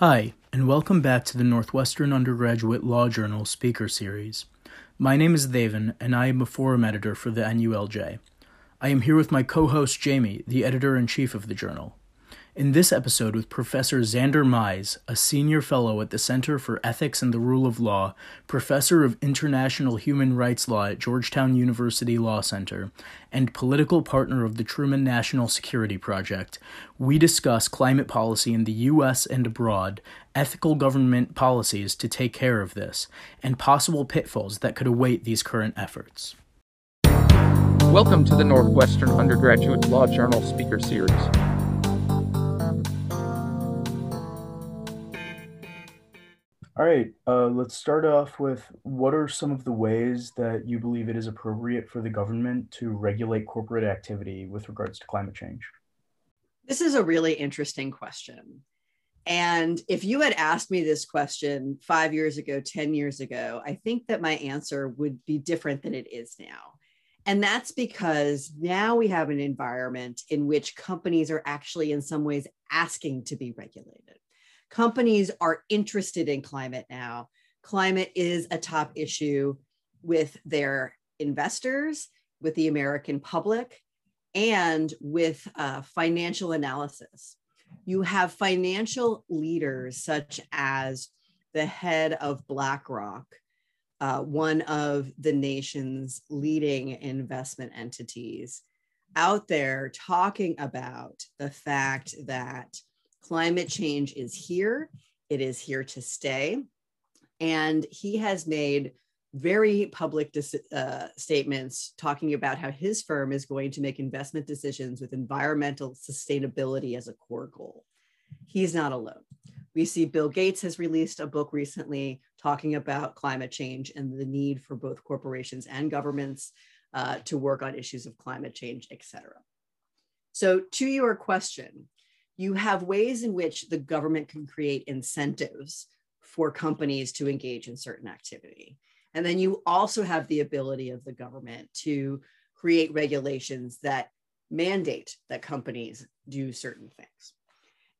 Hi, and welcome back to the Northwestern Undergraduate Law Journal Speaker Series. My name is Devan, and I am a forum editor for the NULJ. I am here with my co host Jamie, the editor in chief of the journal. In this episode, with Professor Xander Mize, a senior fellow at the Center for Ethics and the Rule of Law, professor of international human rights law at Georgetown University Law Center, and political partner of the Truman National Security Project, we discuss climate policy in the U.S. and abroad, ethical government policies to take care of this, and possible pitfalls that could await these current efforts. Welcome to the Northwestern Undergraduate Law Journal Speaker Series. All right, uh, let's start off with what are some of the ways that you believe it is appropriate for the government to regulate corporate activity with regards to climate change? This is a really interesting question. And if you had asked me this question five years ago, 10 years ago, I think that my answer would be different than it is now. And that's because now we have an environment in which companies are actually, in some ways, asking to be regulated companies are interested in climate now. Climate is a top issue with their investors, with the American public, and with uh, financial analysis. You have financial leaders such as the head of BlackRock, uh, one of the nation's leading investment entities, out there talking about the fact that climate change is here, it is here to stay. And he has made very public uh, statements talking about how his firm is going to make investment decisions with environmental sustainability as a core goal. He's not alone. We see Bill Gates has released a book recently talking about climate change and the need for both corporations and governments uh, to work on issues of climate change, et cetera. So, to your question, you have ways in which the government can create incentives for companies to engage in certain activity. And then you also have the ability of the government to create regulations that mandate that companies do certain things.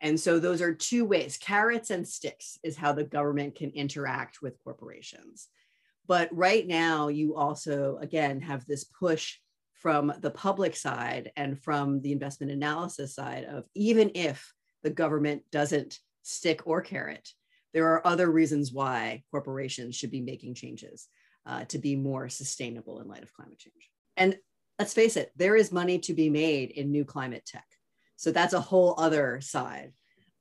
And so those are two ways carrots and sticks is how the government can interact with corporations. But right now, you also, again, have this push from the public side and from the investment analysis side of even if the government doesn't stick or carrot, there are other reasons why corporations should be making changes uh, to be more sustainable in light of climate change. And let's face it, there is money to be made in new climate tech. So that's a whole other side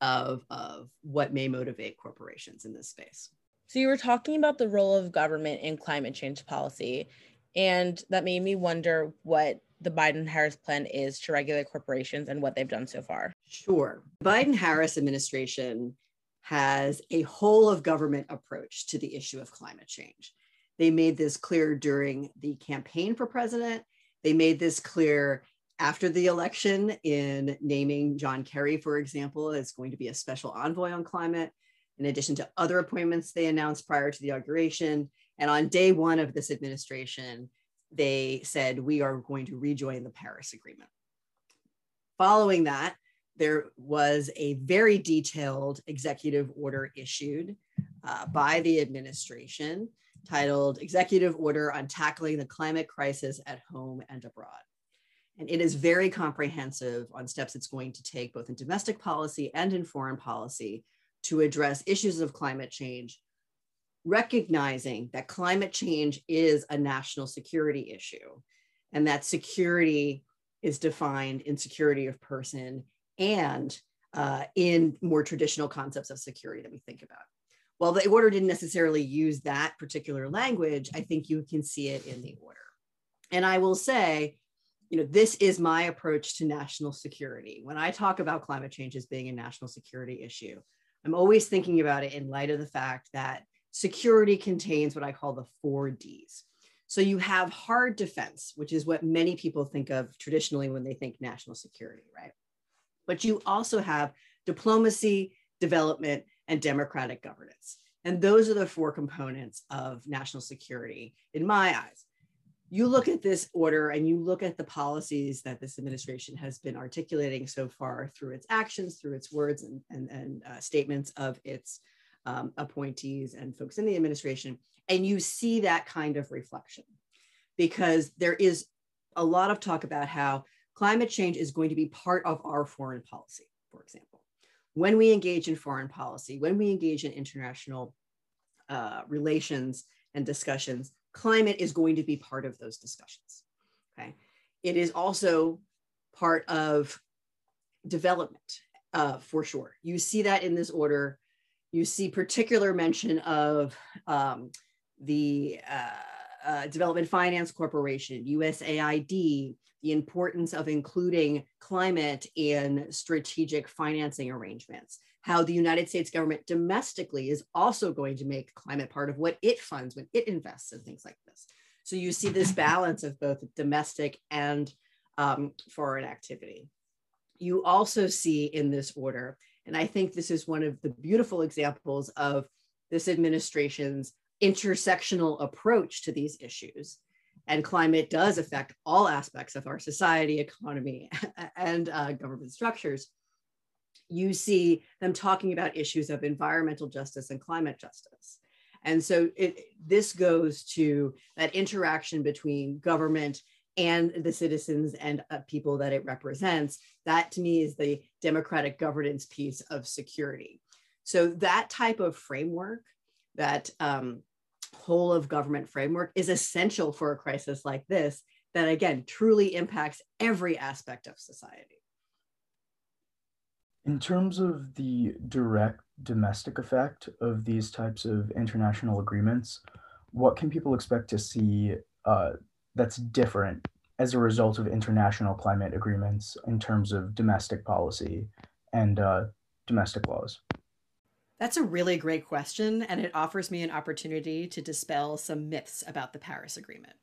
of, of what may motivate corporations in this space. So you were talking about the role of government in climate change policy. And that made me wonder what the Biden Harris plan is to regulate corporations and what they've done so far. Sure. Biden Harris administration has a whole of government approach to the issue of climate change. They made this clear during the campaign for president. They made this clear after the election in naming John Kerry, for example, as going to be a special envoy on climate, in addition to other appointments they announced prior to the inauguration. And on day one of this administration, they said, we are going to rejoin the Paris Agreement. Following that, there was a very detailed executive order issued uh, by the administration titled Executive Order on Tackling the Climate Crisis at Home and Abroad. And it is very comprehensive on steps it's going to take both in domestic policy and in foreign policy to address issues of climate change recognizing that climate change is a national security issue and that security is defined in security of person and uh, in more traditional concepts of security that we think about. While the order didn't necessarily use that particular language, I think you can see it in the order. And I will say, you know, this is my approach to national security. When I talk about climate change as being a national security issue, I'm always thinking about it in light of the fact that security contains what I call the four Ds. So you have hard defense, which is what many people think of traditionally when they think national security, right? But you also have diplomacy, development, and democratic governance. And those are the four components of national security in my eyes. you look at this order and you look at the policies that this administration has been articulating so far through its actions, through its words and, and, and uh, statements of its um, appointees and folks in the administration, and you see that kind of reflection because there is a lot of talk about how climate change is going to be part of our foreign policy, for example. When we engage in foreign policy, when we engage in international uh, relations and discussions, climate is going to be part of those discussions. Okay. It is also part of development uh, for sure. You see that in this order. You see particular mention of um, the uh, uh, Development Finance Corporation, USAID, the importance of including climate in strategic financing arrangements, how the United States government domestically is also going to make climate part of what it funds when it invests in things like this. So you see this balance of both domestic and um, foreign activity. You also see in this order, and I think this is one of the beautiful examples of this administration's intersectional approach to these issues. And climate does affect all aspects of our society, economy, and uh, government structures you see them talking about issues of environmental justice and climate justice. And so it, this goes to that interaction between government and the citizens and uh, people that it represents. That to me is the democratic governance piece of security. So that type of framework, that um, whole of government framework is essential for a crisis like this that again truly impacts every aspect of society. In terms of the direct domestic effect of these types of international agreements, what can people expect to see uh, that's different as a result of international climate agreements in terms of domestic policy and uh, domestic laws? That's a really great question, and it offers me an opportunity to dispel some myths about the Paris Agreement.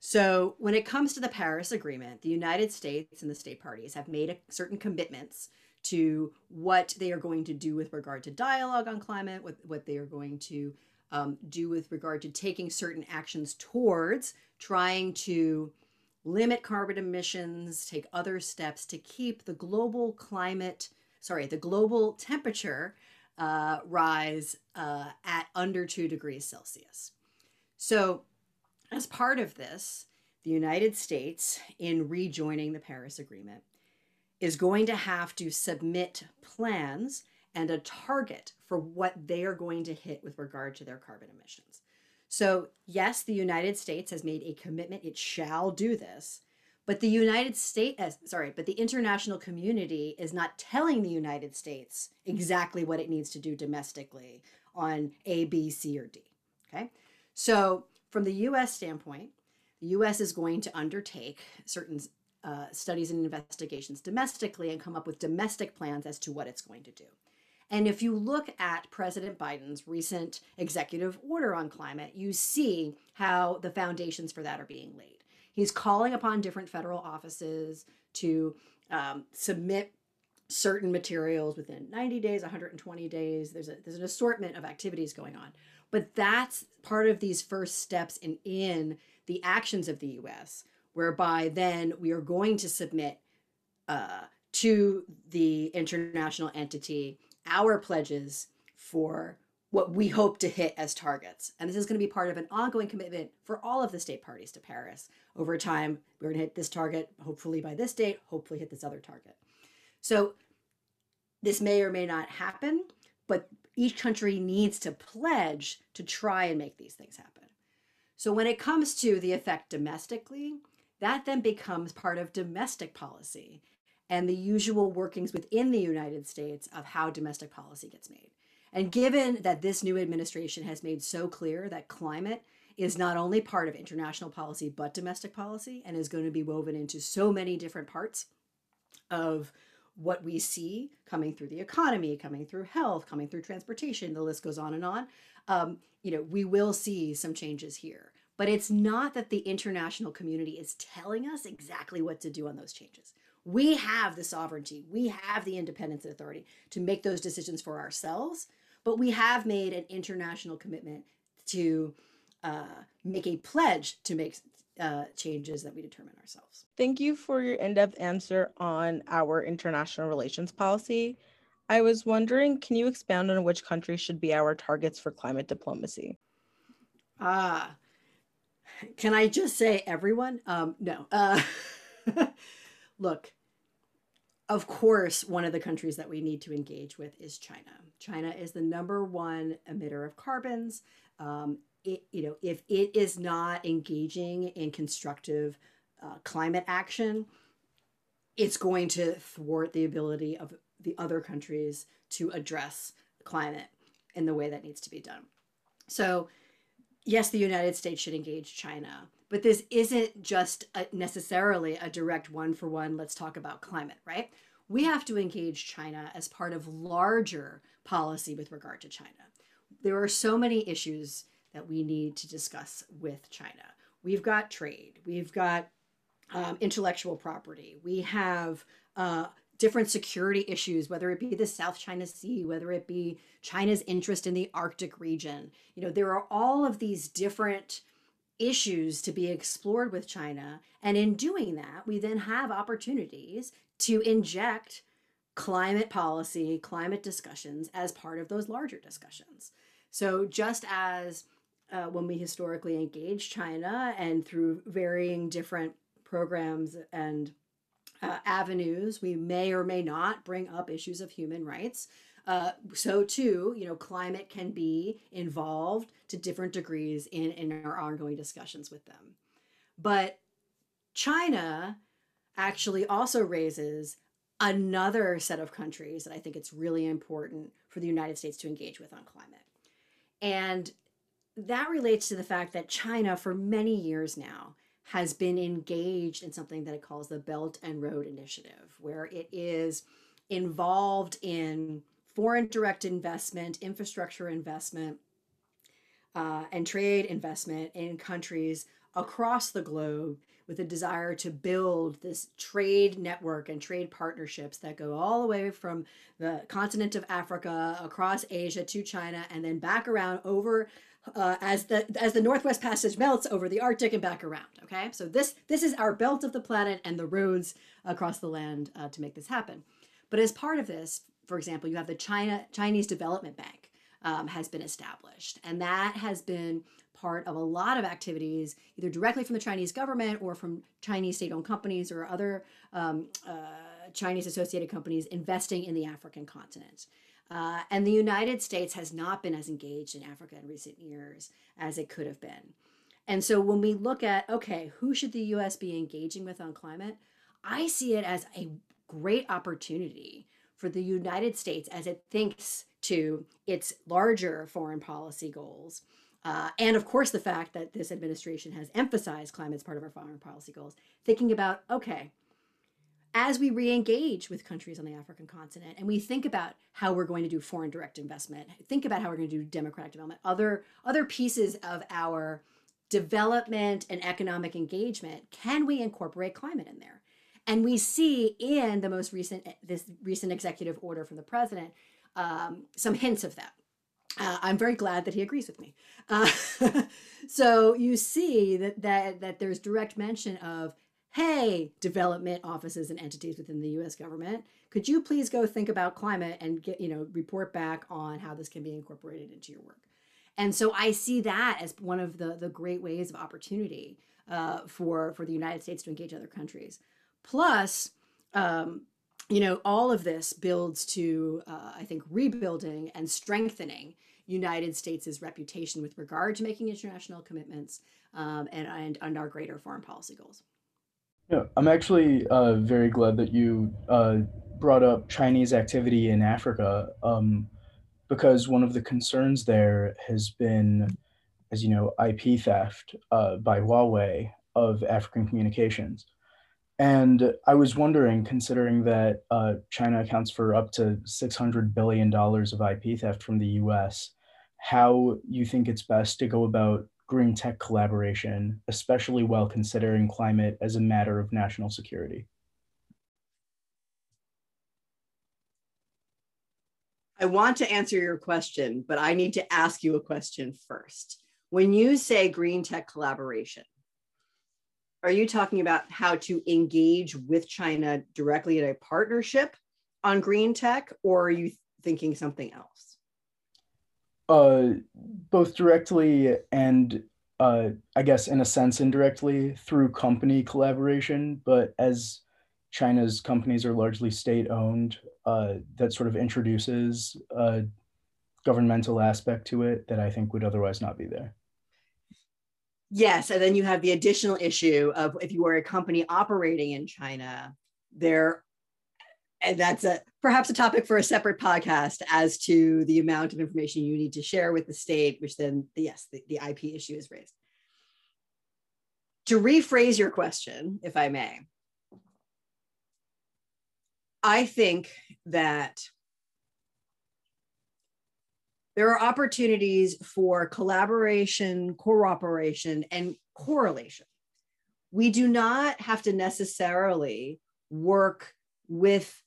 So, when it comes to the Paris Agreement, the United States and the state parties have made a, certain commitments to what they are going to do with regard to dialogue on climate, what, what they are going to um, do with regard to taking certain actions towards trying to limit carbon emissions, take other steps to keep the global climate, sorry, the global temperature uh, rise uh, at under two degrees Celsius. So, as part of this, the United States, in rejoining the Paris Agreement, is going to have to submit plans and a target for what they are going to hit with regard to their carbon emissions. So, yes, the United States has made a commitment, it shall do this. But the United States, uh, sorry, but the international community is not telling the United States exactly what it needs to do domestically on A, B, C, or D. Okay. So, from the US standpoint, the US is going to undertake certain uh, studies and investigations domestically and come up with domestic plans as to what it's going to do. And if you look at President Biden's recent executive order on climate, you see how the foundations for that are being laid. He's calling upon different federal offices to um, submit certain materials within 90 days, 120 days. There's, a, there's an assortment of activities going on. But that's part of these first steps in, in the actions of the US whereby then we are going to submit uh, to the international entity our pledges for what we hope to hit as targets. And this is going to be part of an ongoing commitment for all of the state parties to Paris. Over time, we're going to hit this target, hopefully by this date, hopefully hit this other target. So this may or may not happen, but each country needs to pledge to try and make these things happen. So when it comes to the effect domestically, that then becomes part of domestic policy and the usual workings within the United States of how domestic policy gets made. And given that this new administration has made so clear that climate is not only part of international policy, but domestic policy, and is going to be woven into so many different parts of what we see coming through the economy, coming through health, coming through transportation, the list goes on and on. Um, you know, we will see some changes here. But it's not that the international community is telling us exactly what to do on those changes. We have the sovereignty, we have the independence and authority to make those decisions for ourselves, but we have made an international commitment to uh, make a pledge to make uh, changes that we determine ourselves. Thank you for your in depth answer on our international relations policy. I was wondering, can you expound on which countries should be our targets for climate diplomacy? Ah, can I just say everyone? Um, no. Uh, look, of course, one of the countries that we need to engage with is China. China is the number one emitter of carbons. Um, it, you know, if it is not engaging in constructive uh, climate action, it's going to thwart the ability of the other countries to address climate in the way that needs to be done. So, yes, the United States should engage China, but this isn't just a, necessarily a direct one for one, let's talk about climate, right? We have to engage China as part of larger policy with regard to China. There are so many issues that we need to discuss with China. We've got trade, we've got um, intellectual property, we have uh, different security issues, whether it be the South China Sea, whether it be China's interest in the Arctic region. You know, there are all of these different issues to be explored with China. And in doing that, we then have opportunities to inject climate policy, climate discussions as part of those larger discussions. So, just as uh, when we historically engage China and through varying different programs and uh, avenues, we may or may not bring up issues of human rights. Uh, so too, you know, climate can be involved to different degrees in, in our ongoing discussions with them. But China actually also raises another set of countries that I think it's really important for the United States to engage with on climate. And that relates to the fact that China, for many years now, has been engaged in something that it calls the Belt and Road Initiative, where it is involved in foreign direct investment, infrastructure investment, uh, and trade investment in countries across the globe with a desire to build this trade network and trade partnerships that go all the way from the continent of Africa across Asia to China and then back around over uh, as the as the Northwest Passage melts over the Arctic and back around. Okay, so this this is our belt of the planet and the roads across the land uh, to make this happen. But as part of this, for example, you have the China Chinese Development Bank um, has been established, and that has been part of a lot of activities, either directly from the Chinese government or from Chinese state-owned companies or other um, uh, Chinese associated companies investing in the African continent. Uh, and the United States has not been as engaged in Africa in recent years as it could have been. And so when we look at, okay, who should the US be engaging with on climate? I see it as a great opportunity for the United States as it thinks to its larger foreign policy goals. Uh, and of course, the fact that this administration has emphasized climate as part of our foreign policy goals, thinking about, okay, as we re-engage with countries on the African continent and we think about how we're going to do foreign direct investment, think about how we're going to do democratic development, other other pieces of our development and economic engagement, can we incorporate climate in there? And we see in the most recent this recent executive order from the president um, some hints of that. Uh, I'm very glad that he agrees with me. Uh, so you see that that that there's direct mention of hey, development offices and entities within the US government, could you please go think about climate and get, you know, report back on how this can be incorporated into your work? And so I see that as one of the, the great ways of opportunity uh, for, for the United States to engage other countries. Plus, um, you know, all of this builds to, uh, I think, rebuilding and strengthening United States' reputation with regard to making international commitments um, and, and, and our greater foreign policy goals. Yeah, I'm actually uh, very glad that you uh, brought up Chinese activity in Africa um, because one of the concerns there has been, as you know, IP theft uh, by Huawei of African communications. And I was wondering, considering that uh, China accounts for up to $600 billion of IP theft from the US, how you think it's best to go about green tech collaboration, especially while considering climate as a matter of national security? I want to answer your question, but I need to ask you a question first. When you say green tech collaboration, are you talking about how to engage with China directly in a partnership on green tech, or are you thinking something else? Uh, both directly and uh, I guess in a sense indirectly through company collaboration. But as China's companies are largely state owned, uh, that sort of introduces a governmental aspect to it that I think would otherwise not be there. Yes, and then you have the additional issue of if you are a company operating in China, there and that's a perhaps a topic for a separate podcast as to the amount of information you need to share with the state, which then yes, the, the IP issue is raised. To rephrase your question, if I may, I think that there are opportunities for collaboration, cooperation, and correlation. We do not have to necessarily work with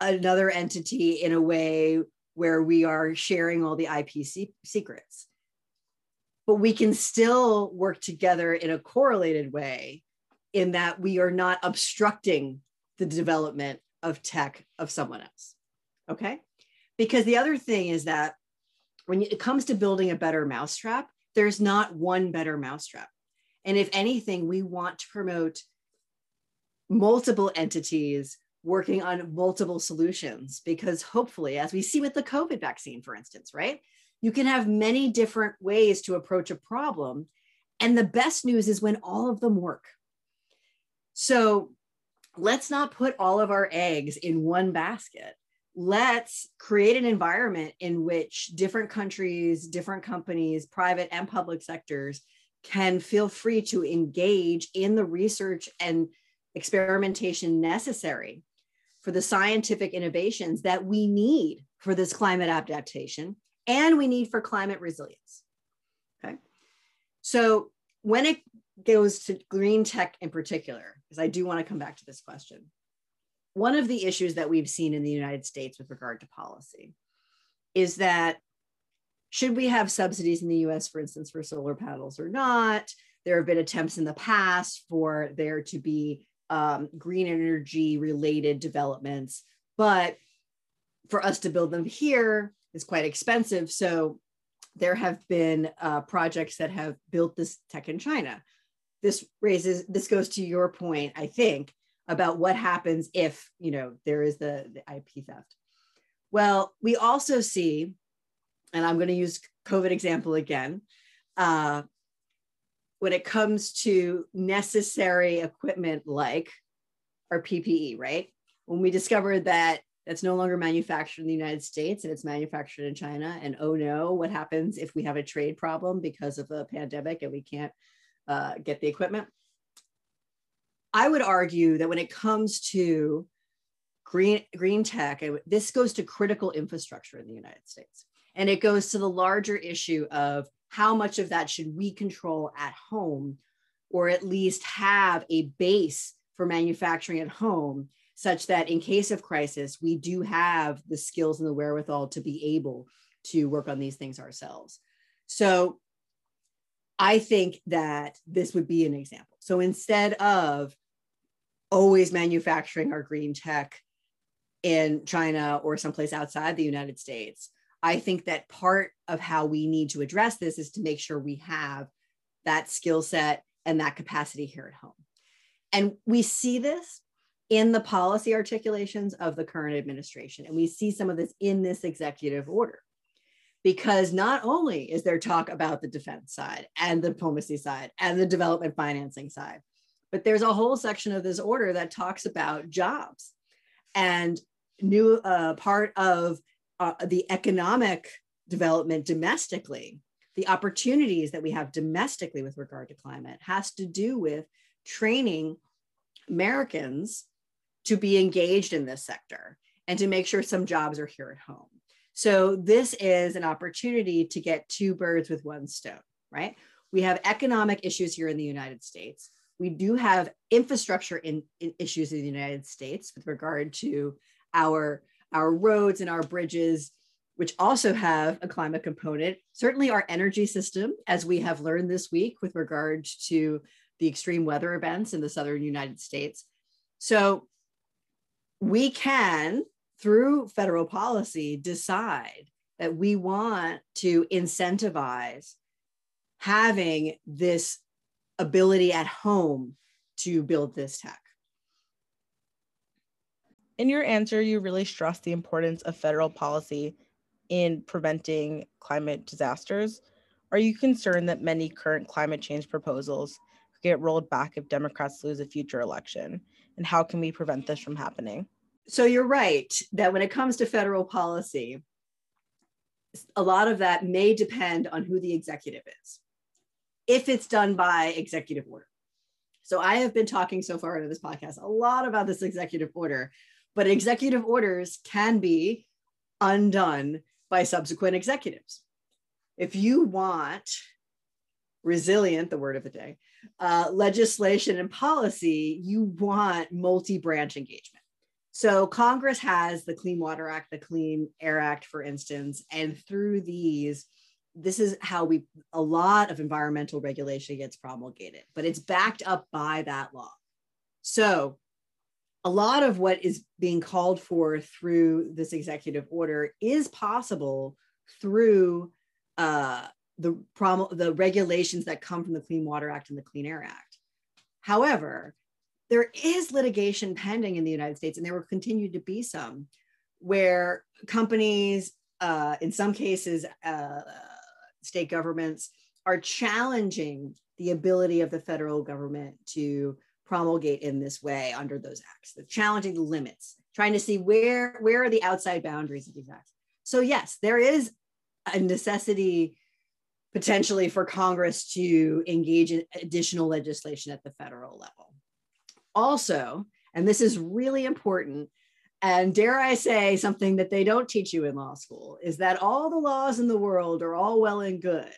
another entity in a way where we are sharing all the IP secrets. But we can still work together in a correlated way in that we are not obstructing the development of tech of someone else. Okay? Because the other thing is that when it comes to building a better mousetrap, there's not one better mousetrap. And if anything, we want to promote multiple entities working on multiple solutions because hopefully, as we see with the COVID vaccine, for instance, right? You can have many different ways to approach a problem. And the best news is when all of them work. So let's not put all of our eggs in one basket let's create an environment in which different countries, different companies, private and public sectors can feel free to engage in the research and experimentation necessary for the scientific innovations that we need for this climate adaptation and we need for climate resilience. Okay. So when it goes to green tech in particular, because I do want to come back to this question, one of the issues that we've seen in the United States with regard to policy is that should we have subsidies in the US, for instance, for solar panels or not? There have been attempts in the past for there to be um, green energy related developments, but for us to build them here is quite expensive. So there have been uh, projects that have built this tech in China. This raises, this goes to your point, I think, about what happens if you know there is the, the ip theft. Well we also see and i'm going to use covid example again uh, when it comes to necessary equipment like our ppe right? When we discovered that that's no longer manufactured in the united states and it's manufactured in china and oh no what happens if we have a trade problem because of a pandemic and we can't uh, get the equipment I would argue that when it comes to green green tech, this goes to critical infrastructure in the United States, and it goes to the larger issue of how much of that should we control at home, or at least have a base for manufacturing at home, such that in case of crisis, we do have the skills and the wherewithal to be able to work on these things ourselves. So I think that this would be an example. So instead of always manufacturing our green tech in China or someplace outside the United States. I think that part of how we need to address this is to make sure we have that skill set and that capacity here at home. And we see this in the policy articulations of the current administration. And we see some of this in this executive order. Because not only is there talk about the defense side and the diplomacy side and the development financing side, but there's a whole section of this order that talks about jobs and new uh, part of uh, the economic development domestically. The opportunities that we have domestically with regard to climate has to do with training americans to be engaged in this sector and to make sure some jobs are here at home. So this is an opportunity to get two birds with one stone right? We have economic issues here in the united states we do have infrastructure in, in issues in the United States with regard to our, our roads and our bridges, which also have a climate component. Certainly, our energy system, as we have learned this week with regard to the extreme weather events in the southern United States. So we can, through federal policy, decide that we want to incentivize having this ability at home to build this tech. In your answer, you really stress the importance of federal policy in preventing climate disasters. Are you concerned that many current climate change proposals could get rolled back if Democrats lose a future election? And how can we prevent this from happening? So you're right that when it comes to federal policy, a lot of that may depend on who the executive is, if it's done by executive order. So I have been talking so far in this podcast a lot about this executive order, but executive orders can be undone by subsequent executives. If you want resilient, the word of the day, uh, legislation and policy, you want multi branch engagement. So Congress has the Clean Water Act, the Clean Air Act, for instance, and through these, this is how we a lot of environmental regulation gets promulgated, but it's backed up by that law. So a lot of what is being called for through this executive order is possible through uh, the prom- the regulations that come from the Clean Water Act and the Clean Air Act. However, there is litigation pending in the United States, and there will continue to be some, where companies, uh, in some cases, uh, state governments, are challenging the ability of the federal government to promulgate in this way under those acts. They're challenging the limits, trying to see where where are the outside boundaries of these acts. So yes, there is a necessity potentially for Congress to engage in additional legislation at the federal level also, and this is really important, and dare I say something that they don't teach you in law school, is that all the laws in the world are all well and good,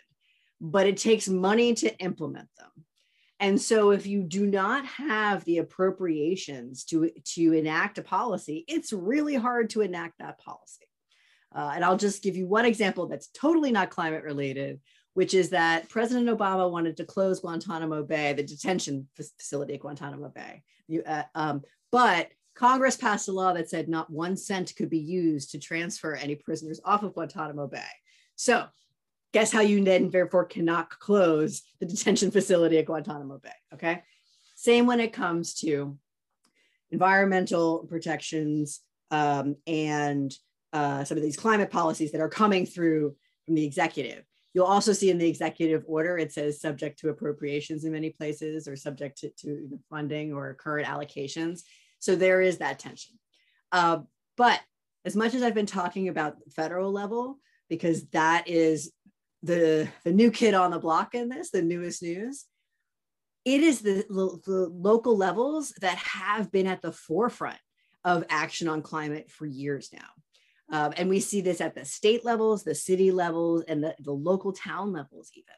but it takes money to implement them. And so if you do not have the appropriations to, to enact a policy, it's really hard to enact that policy. Uh, and I'll just give you one example that's totally not climate related, which is that President Obama wanted to close Guantanamo Bay, the detention facility at Guantanamo Bay. You, uh, um, but Congress passed a law that said not one cent could be used to transfer any prisoners off of Guantanamo Bay. So, guess how you then therefore cannot close the detention facility at Guantanamo Bay? Okay. Same when it comes to environmental protections um, and uh, some of these climate policies that are coming through from the executive. You'll also see in the executive order, it says subject to appropriations in many places or subject to, to funding or current allocations. So there is that tension. Uh, but as much as I've been talking about federal level, because that is the, the new kid on the block in this, the newest news, it is the, the local levels that have been at the forefront of action on climate for years now. Um, and we see this at the state levels, the city levels, and the, the local town levels, even.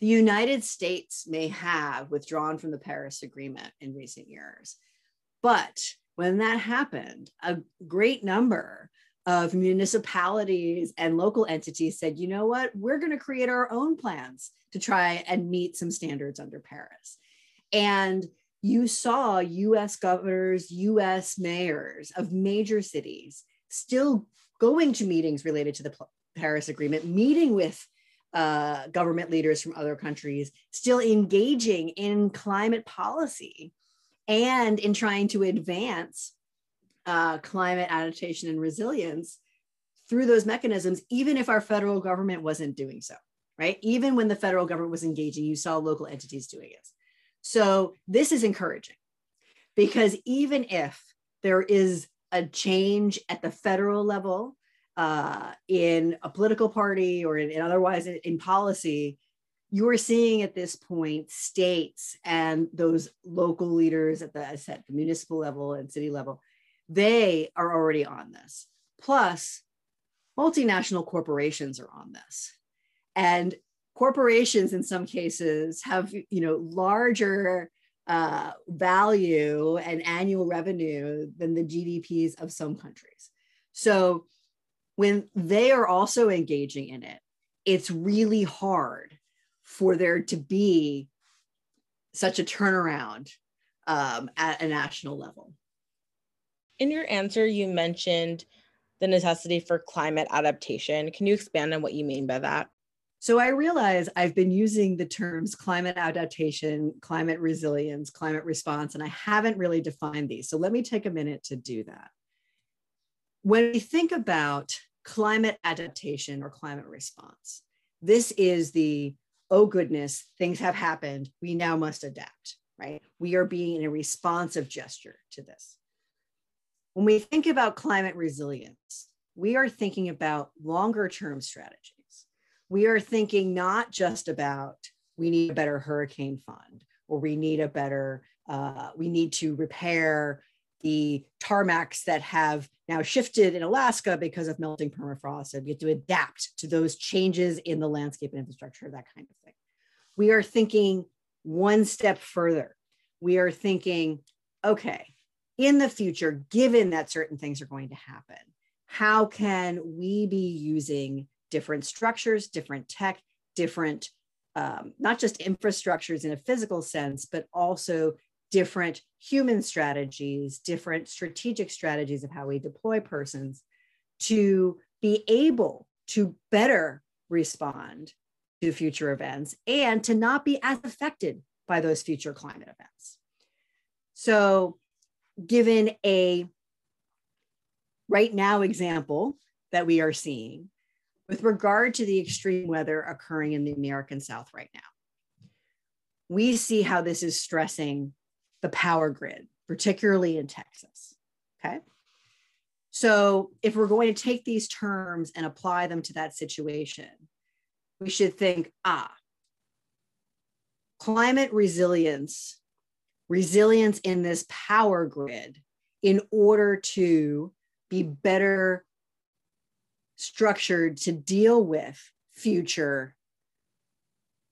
The United States may have withdrawn from the Paris Agreement in recent years. But when that happened, a great number of municipalities and local entities said, you know what, we're going to create our own plans to try and meet some standards under Paris. And you saw US governors, US mayors of major cities still going to meetings related to the Paris Agreement, meeting with uh, government leaders from other countries, still engaging in climate policy and in trying to advance uh, climate adaptation and resilience through those mechanisms, even if our federal government wasn't doing so, right? Even when the federal government was engaging, you saw local entities doing it. So this is encouraging because even if there is a change at the federal level uh, in a political party or in, in otherwise in, in policy, you are seeing at this point states and those local leaders at the, said, the municipal level and city level, they are already on this. Plus, multinational corporations are on this. And corporations in some cases have, you know, larger uh, value and annual revenue than the GDPs of some countries. So when they are also engaging in it, it's really hard for there to be such a turnaround um, at a national level. In your answer, you mentioned the necessity for climate adaptation. Can you expand on what you mean by that? So I realize I've been using the terms climate adaptation, climate resilience, climate response, and I haven't really defined these. So let me take a minute to do that. When we think about climate adaptation or climate response, this is the, oh goodness, things have happened. We now must adapt, right? We are being in a responsive gesture to this. When we think about climate resilience, we are thinking about longer term strategies we are thinking not just about we need a better hurricane fund or we need a better uh, we need to repair the tarmacs that have now shifted in Alaska because of melting permafrost. And we have to adapt to those changes in the landscape and infrastructure, that kind of thing. We are thinking one step further. We are thinking, okay, in the future, given that certain things are going to happen, how can we be using different structures, different tech, different, um, not just infrastructures in a physical sense, but also different human strategies, different strategic strategies of how we deploy persons to be able to better respond to future events and to not be as affected by those future climate events. So, given a right now example that we are seeing, with regard to the extreme weather occurring in the American South right now. We see how this is stressing the power grid, particularly in Texas. Okay. So, if we're going to take these terms and apply them to that situation, we should think ah, climate resilience, resilience in this power grid in order to be better structured to deal with future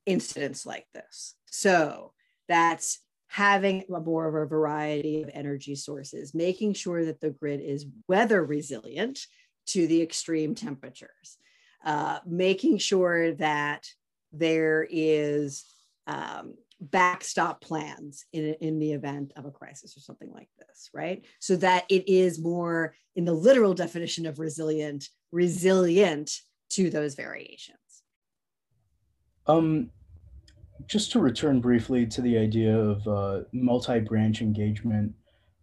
incidents like this. So that's having more of a variety of energy sources, making sure that the grid is weather resilient to the extreme temperatures, uh, making sure that there is um, backstop plans in, in the event of a crisis or something like this, right? So that it is more in the literal definition of resilient, resilient to those variations. Um, just to return briefly to the idea of uh, multi-branch engagement,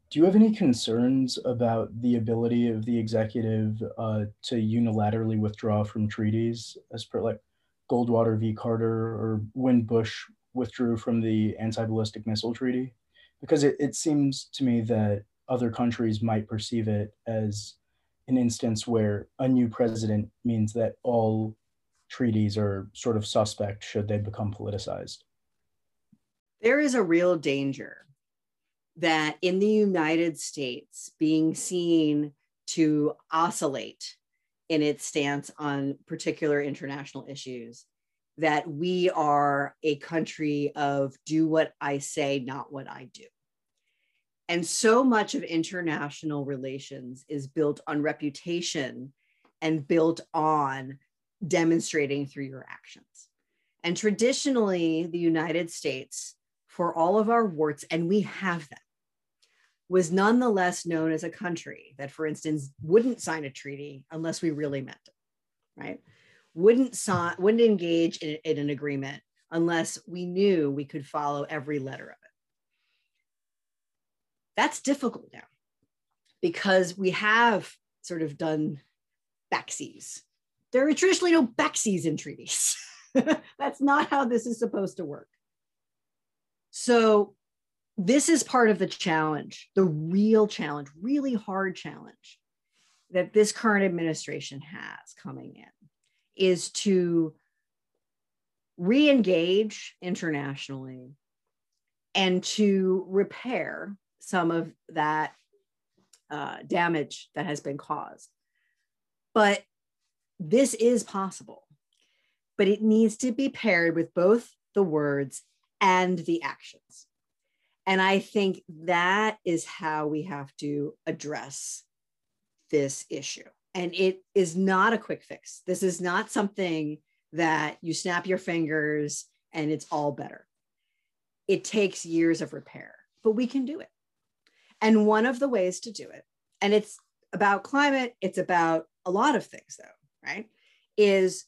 do you have any concerns about the ability of the executive uh, to unilaterally withdraw from treaties, as per like Goldwater v. Carter, or when Bush withdrew from the anti-ballistic missile treaty because it, it seems to me that other countries might perceive it as an instance where a new president means that all treaties are sort of suspect should they become politicized. There is a real danger that in the United States, being seen to oscillate in its stance on particular international issues that we are a country of do what I say, not what I do. And so much of international relations is built on reputation and built on demonstrating through your actions. And traditionally, the United States, for all of our warts, and we have them, was nonetheless known as a country that, for instance, wouldn't sign a treaty unless we really meant it, right? wouldn't sign, wouldn't engage in, in an agreement unless we knew we could follow every letter of it. That's difficult now because we have sort of done backsies. There are traditionally no backsies in treaties. That's not how this is supposed to work. So, this is part of the challenge, the real challenge, really hard challenge that this current administration has coming in is to re-engage internationally and to repair some of that uh, damage that has been caused. But this is possible, but it needs to be paired with both the words and the actions. And I think that is how we have to address this issue. And it is not a quick fix. This is not something that you snap your fingers and it's all better. it takes years of repair, but we can do it. And one of the ways to do it, and it's about climate, it's about a lot of things, though, right? Is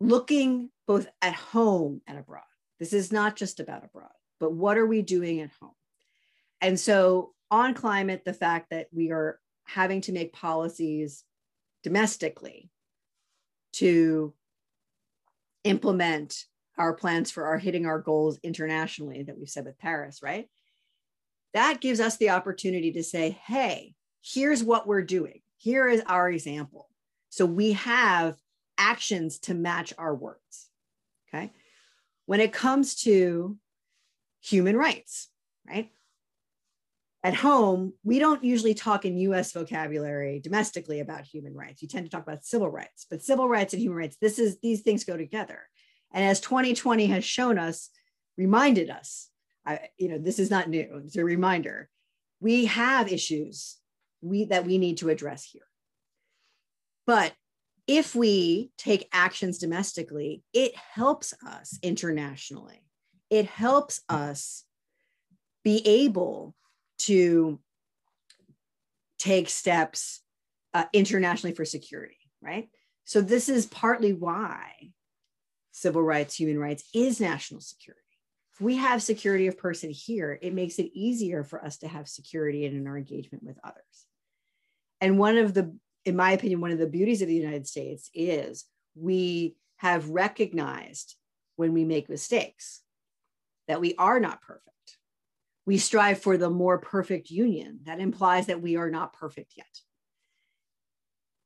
looking both at home and abroad. This is not just about abroad, but what are we doing at home? And so, on climate, the fact that we are having to make policies domestically to implement our plans for our hitting our goals internationally that we've said with Paris, right? That gives us the opportunity to say, hey, here's what we're doing. Here is our example. So we have actions to match our words. Okay. When it comes to human rights, right? At home, we don't usually talk in US vocabulary domestically about human rights. You tend to talk about civil rights, but civil rights and human rights, this is these things go together. And as 2020 has shown us, reminded us, I, you know, this is not new. It's a reminder. We have issues we that we need to address here. But if we take actions domestically, it helps us internationally. It helps us be able to take steps uh, internationally for security, right? So, this is partly why civil rights, human rights is national security. If we have security of person here, it makes it easier for us to have security in our engagement with others. And one of the in my opinion, one of the beauties of the United States is we have recognized when we make mistakes that we are not perfect. We strive for the more perfect union. That implies that we are not perfect yet.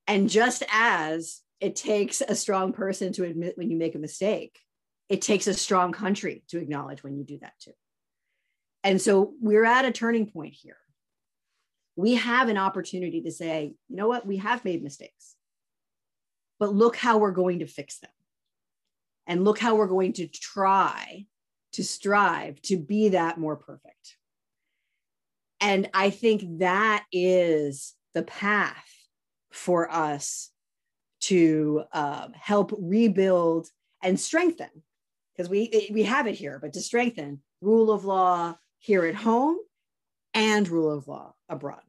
And just as it takes a strong person to admit when you make a mistake, it takes a strong country to acknowledge when you do that too. And so we're at a turning point here we have an opportunity to say, you know what, we have made mistakes, but look how we're going to fix them. And look how we're going to try to strive to be that more perfect. And I think that is the path for us to um, help rebuild and strengthen, because we we have it here, but to strengthen rule of law here at home and rule of law abroad.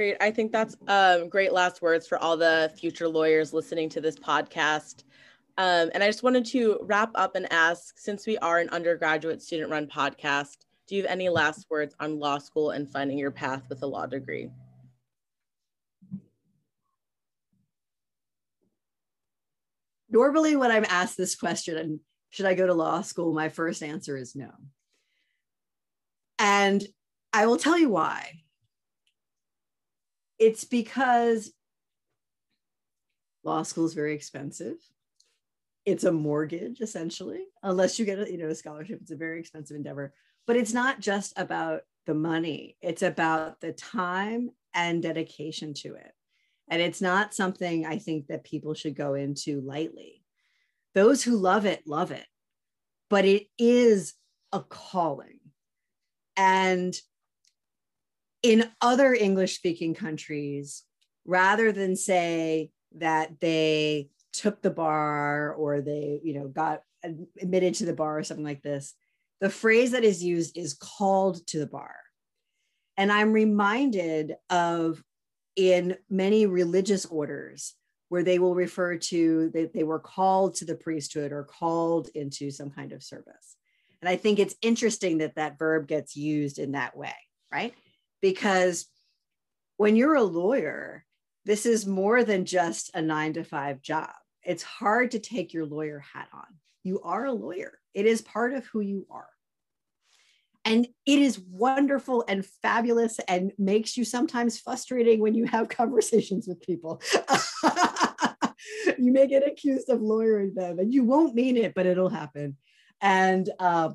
Great. I think that's um, great last words for all the future lawyers listening to this podcast. Um, and I just wanted to wrap up and ask since we are an undergraduate student run podcast, do you have any last words on law school and finding your path with a law degree? Normally, when I'm asked this question, should I go to law school? My first answer is no. And I will tell you why. It's because law school is very expensive. It's a mortgage essentially, unless you get a, you know a scholarship. It's a very expensive endeavor. But it's not just about the money. It's about the time and dedication to it. And it's not something I think that people should go into lightly. Those who love it, love it. But it is a calling. And in other English speaking countries, rather than say that they took the bar or they, you know, got admitted to the bar or something like this, the phrase that is used is called to the bar. And I'm reminded of in many religious orders where they will refer to that they were called to the priesthood or called into some kind of service. And I think it's interesting that that verb gets used in that way, right? Because when you're a lawyer, this is more than just a nine to five job. It's hard to take your lawyer hat on. You are a lawyer, it is part of who you are. And it is wonderful and fabulous and makes you sometimes frustrating when you have conversations with people. you may get accused of lawyering them and you won't mean it, but it'll happen. And uh,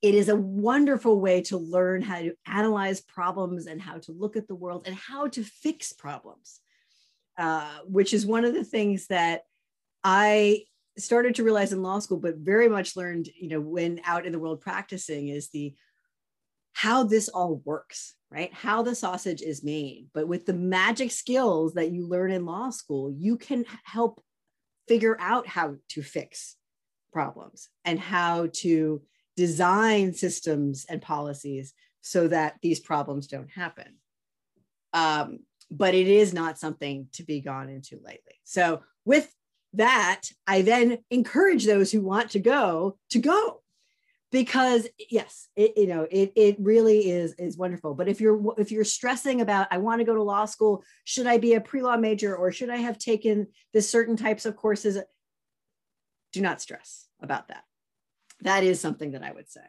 it is a wonderful way to learn how to analyze problems and how to look at the world and how to fix problems, uh, which is one of the things that I started to realize in law school, but very much learned, you know, when out in the world practicing is the how this all works, right? How the sausage is made. But with the magic skills that you learn in law school, you can help figure out how to fix problems and how to design systems and policies so that these problems don't happen. Um, but it is not something to be gone into lightly. So, with that, I then encourage those who want to go to go. Because yes it, you know it, it really is is wonderful. But if you're if you're stressing about i want to go to law school. Should i be a pre-law major or should i have taken this certain types of courses? Do not stress about that that is something that i would say.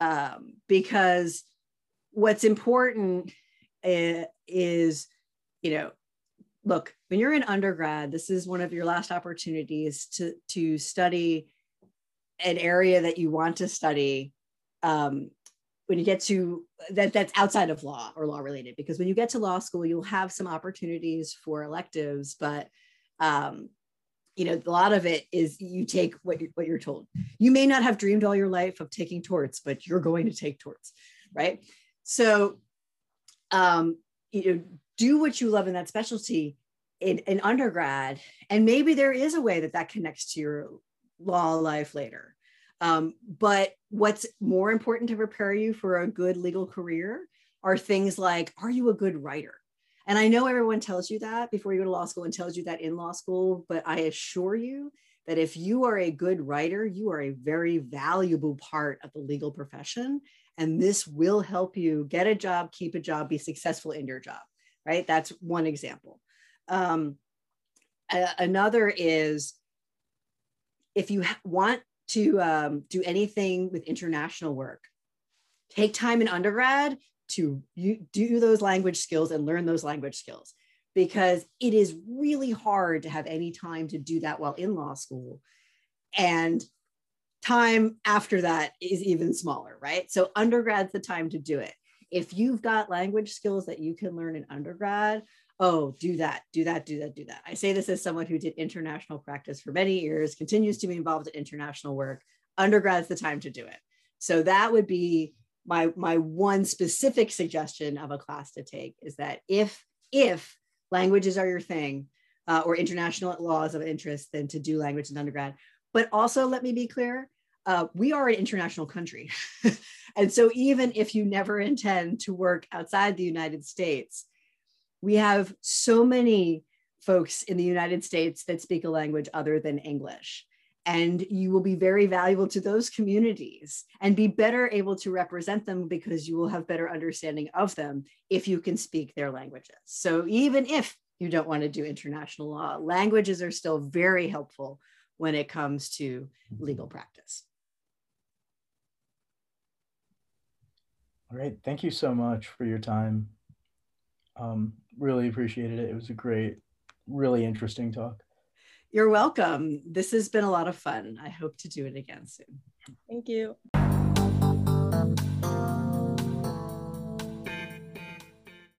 Um, because what's important uh, is you know look when you're in undergrad this is one of your last opportunities to to study an area that you want to study um, when you get to that that's outside of law or law related because when you get to law school you'll have some opportunities for electives but um, you know a lot of it is you take what you're, what you're told you may not have dreamed all your life of taking torts but you're going to take torts right so um, you know do what you love in that specialty in, in undergrad and maybe there is a way that that connects to your law life later. Um, but what's more important to prepare you for a good legal career are things like Are you a good writer? And I know everyone tells you that before you go to law school and tells you that in law school, but I assure you that if you are a good writer, you are a very valuable part of the legal profession. And this will help you get a job, keep a job, be successful in your job, right? That's one example. Um, another is if you want to um, do anything with international work, take time in undergrad to you, do those language skills and learn those language skills because it is really hard to have any time to do that while in law school. And time after that is even smaller, right? So undergrad's the time to do it. If you've got language skills that you can learn in undergrad, oh, do that, do that, do that, do that. I say this as someone who did international practice for many years, continues to be involved in international work. Undergrad's the time to do it. So that would be my my one specific suggestion of a class to take is that if if languages are your thing uh, or international laws of interest, then to do language in undergrad. But also, let me be clear. Uh, we are an international country. and so, even if you never intend to work outside the United States, we have so many folks in the United States that speak a language other than English. And you will be very valuable to those communities and be better able to represent them because you will have better understanding of them if you can speak their languages. So even if you don't want to do international law, languages are still very helpful when it comes to legal practice. All right. Thank you so much for your time. Um, really appreciated it. It was a great, really interesting talk. You're welcome. This has been a lot of fun. I hope to do it again soon. Thank you.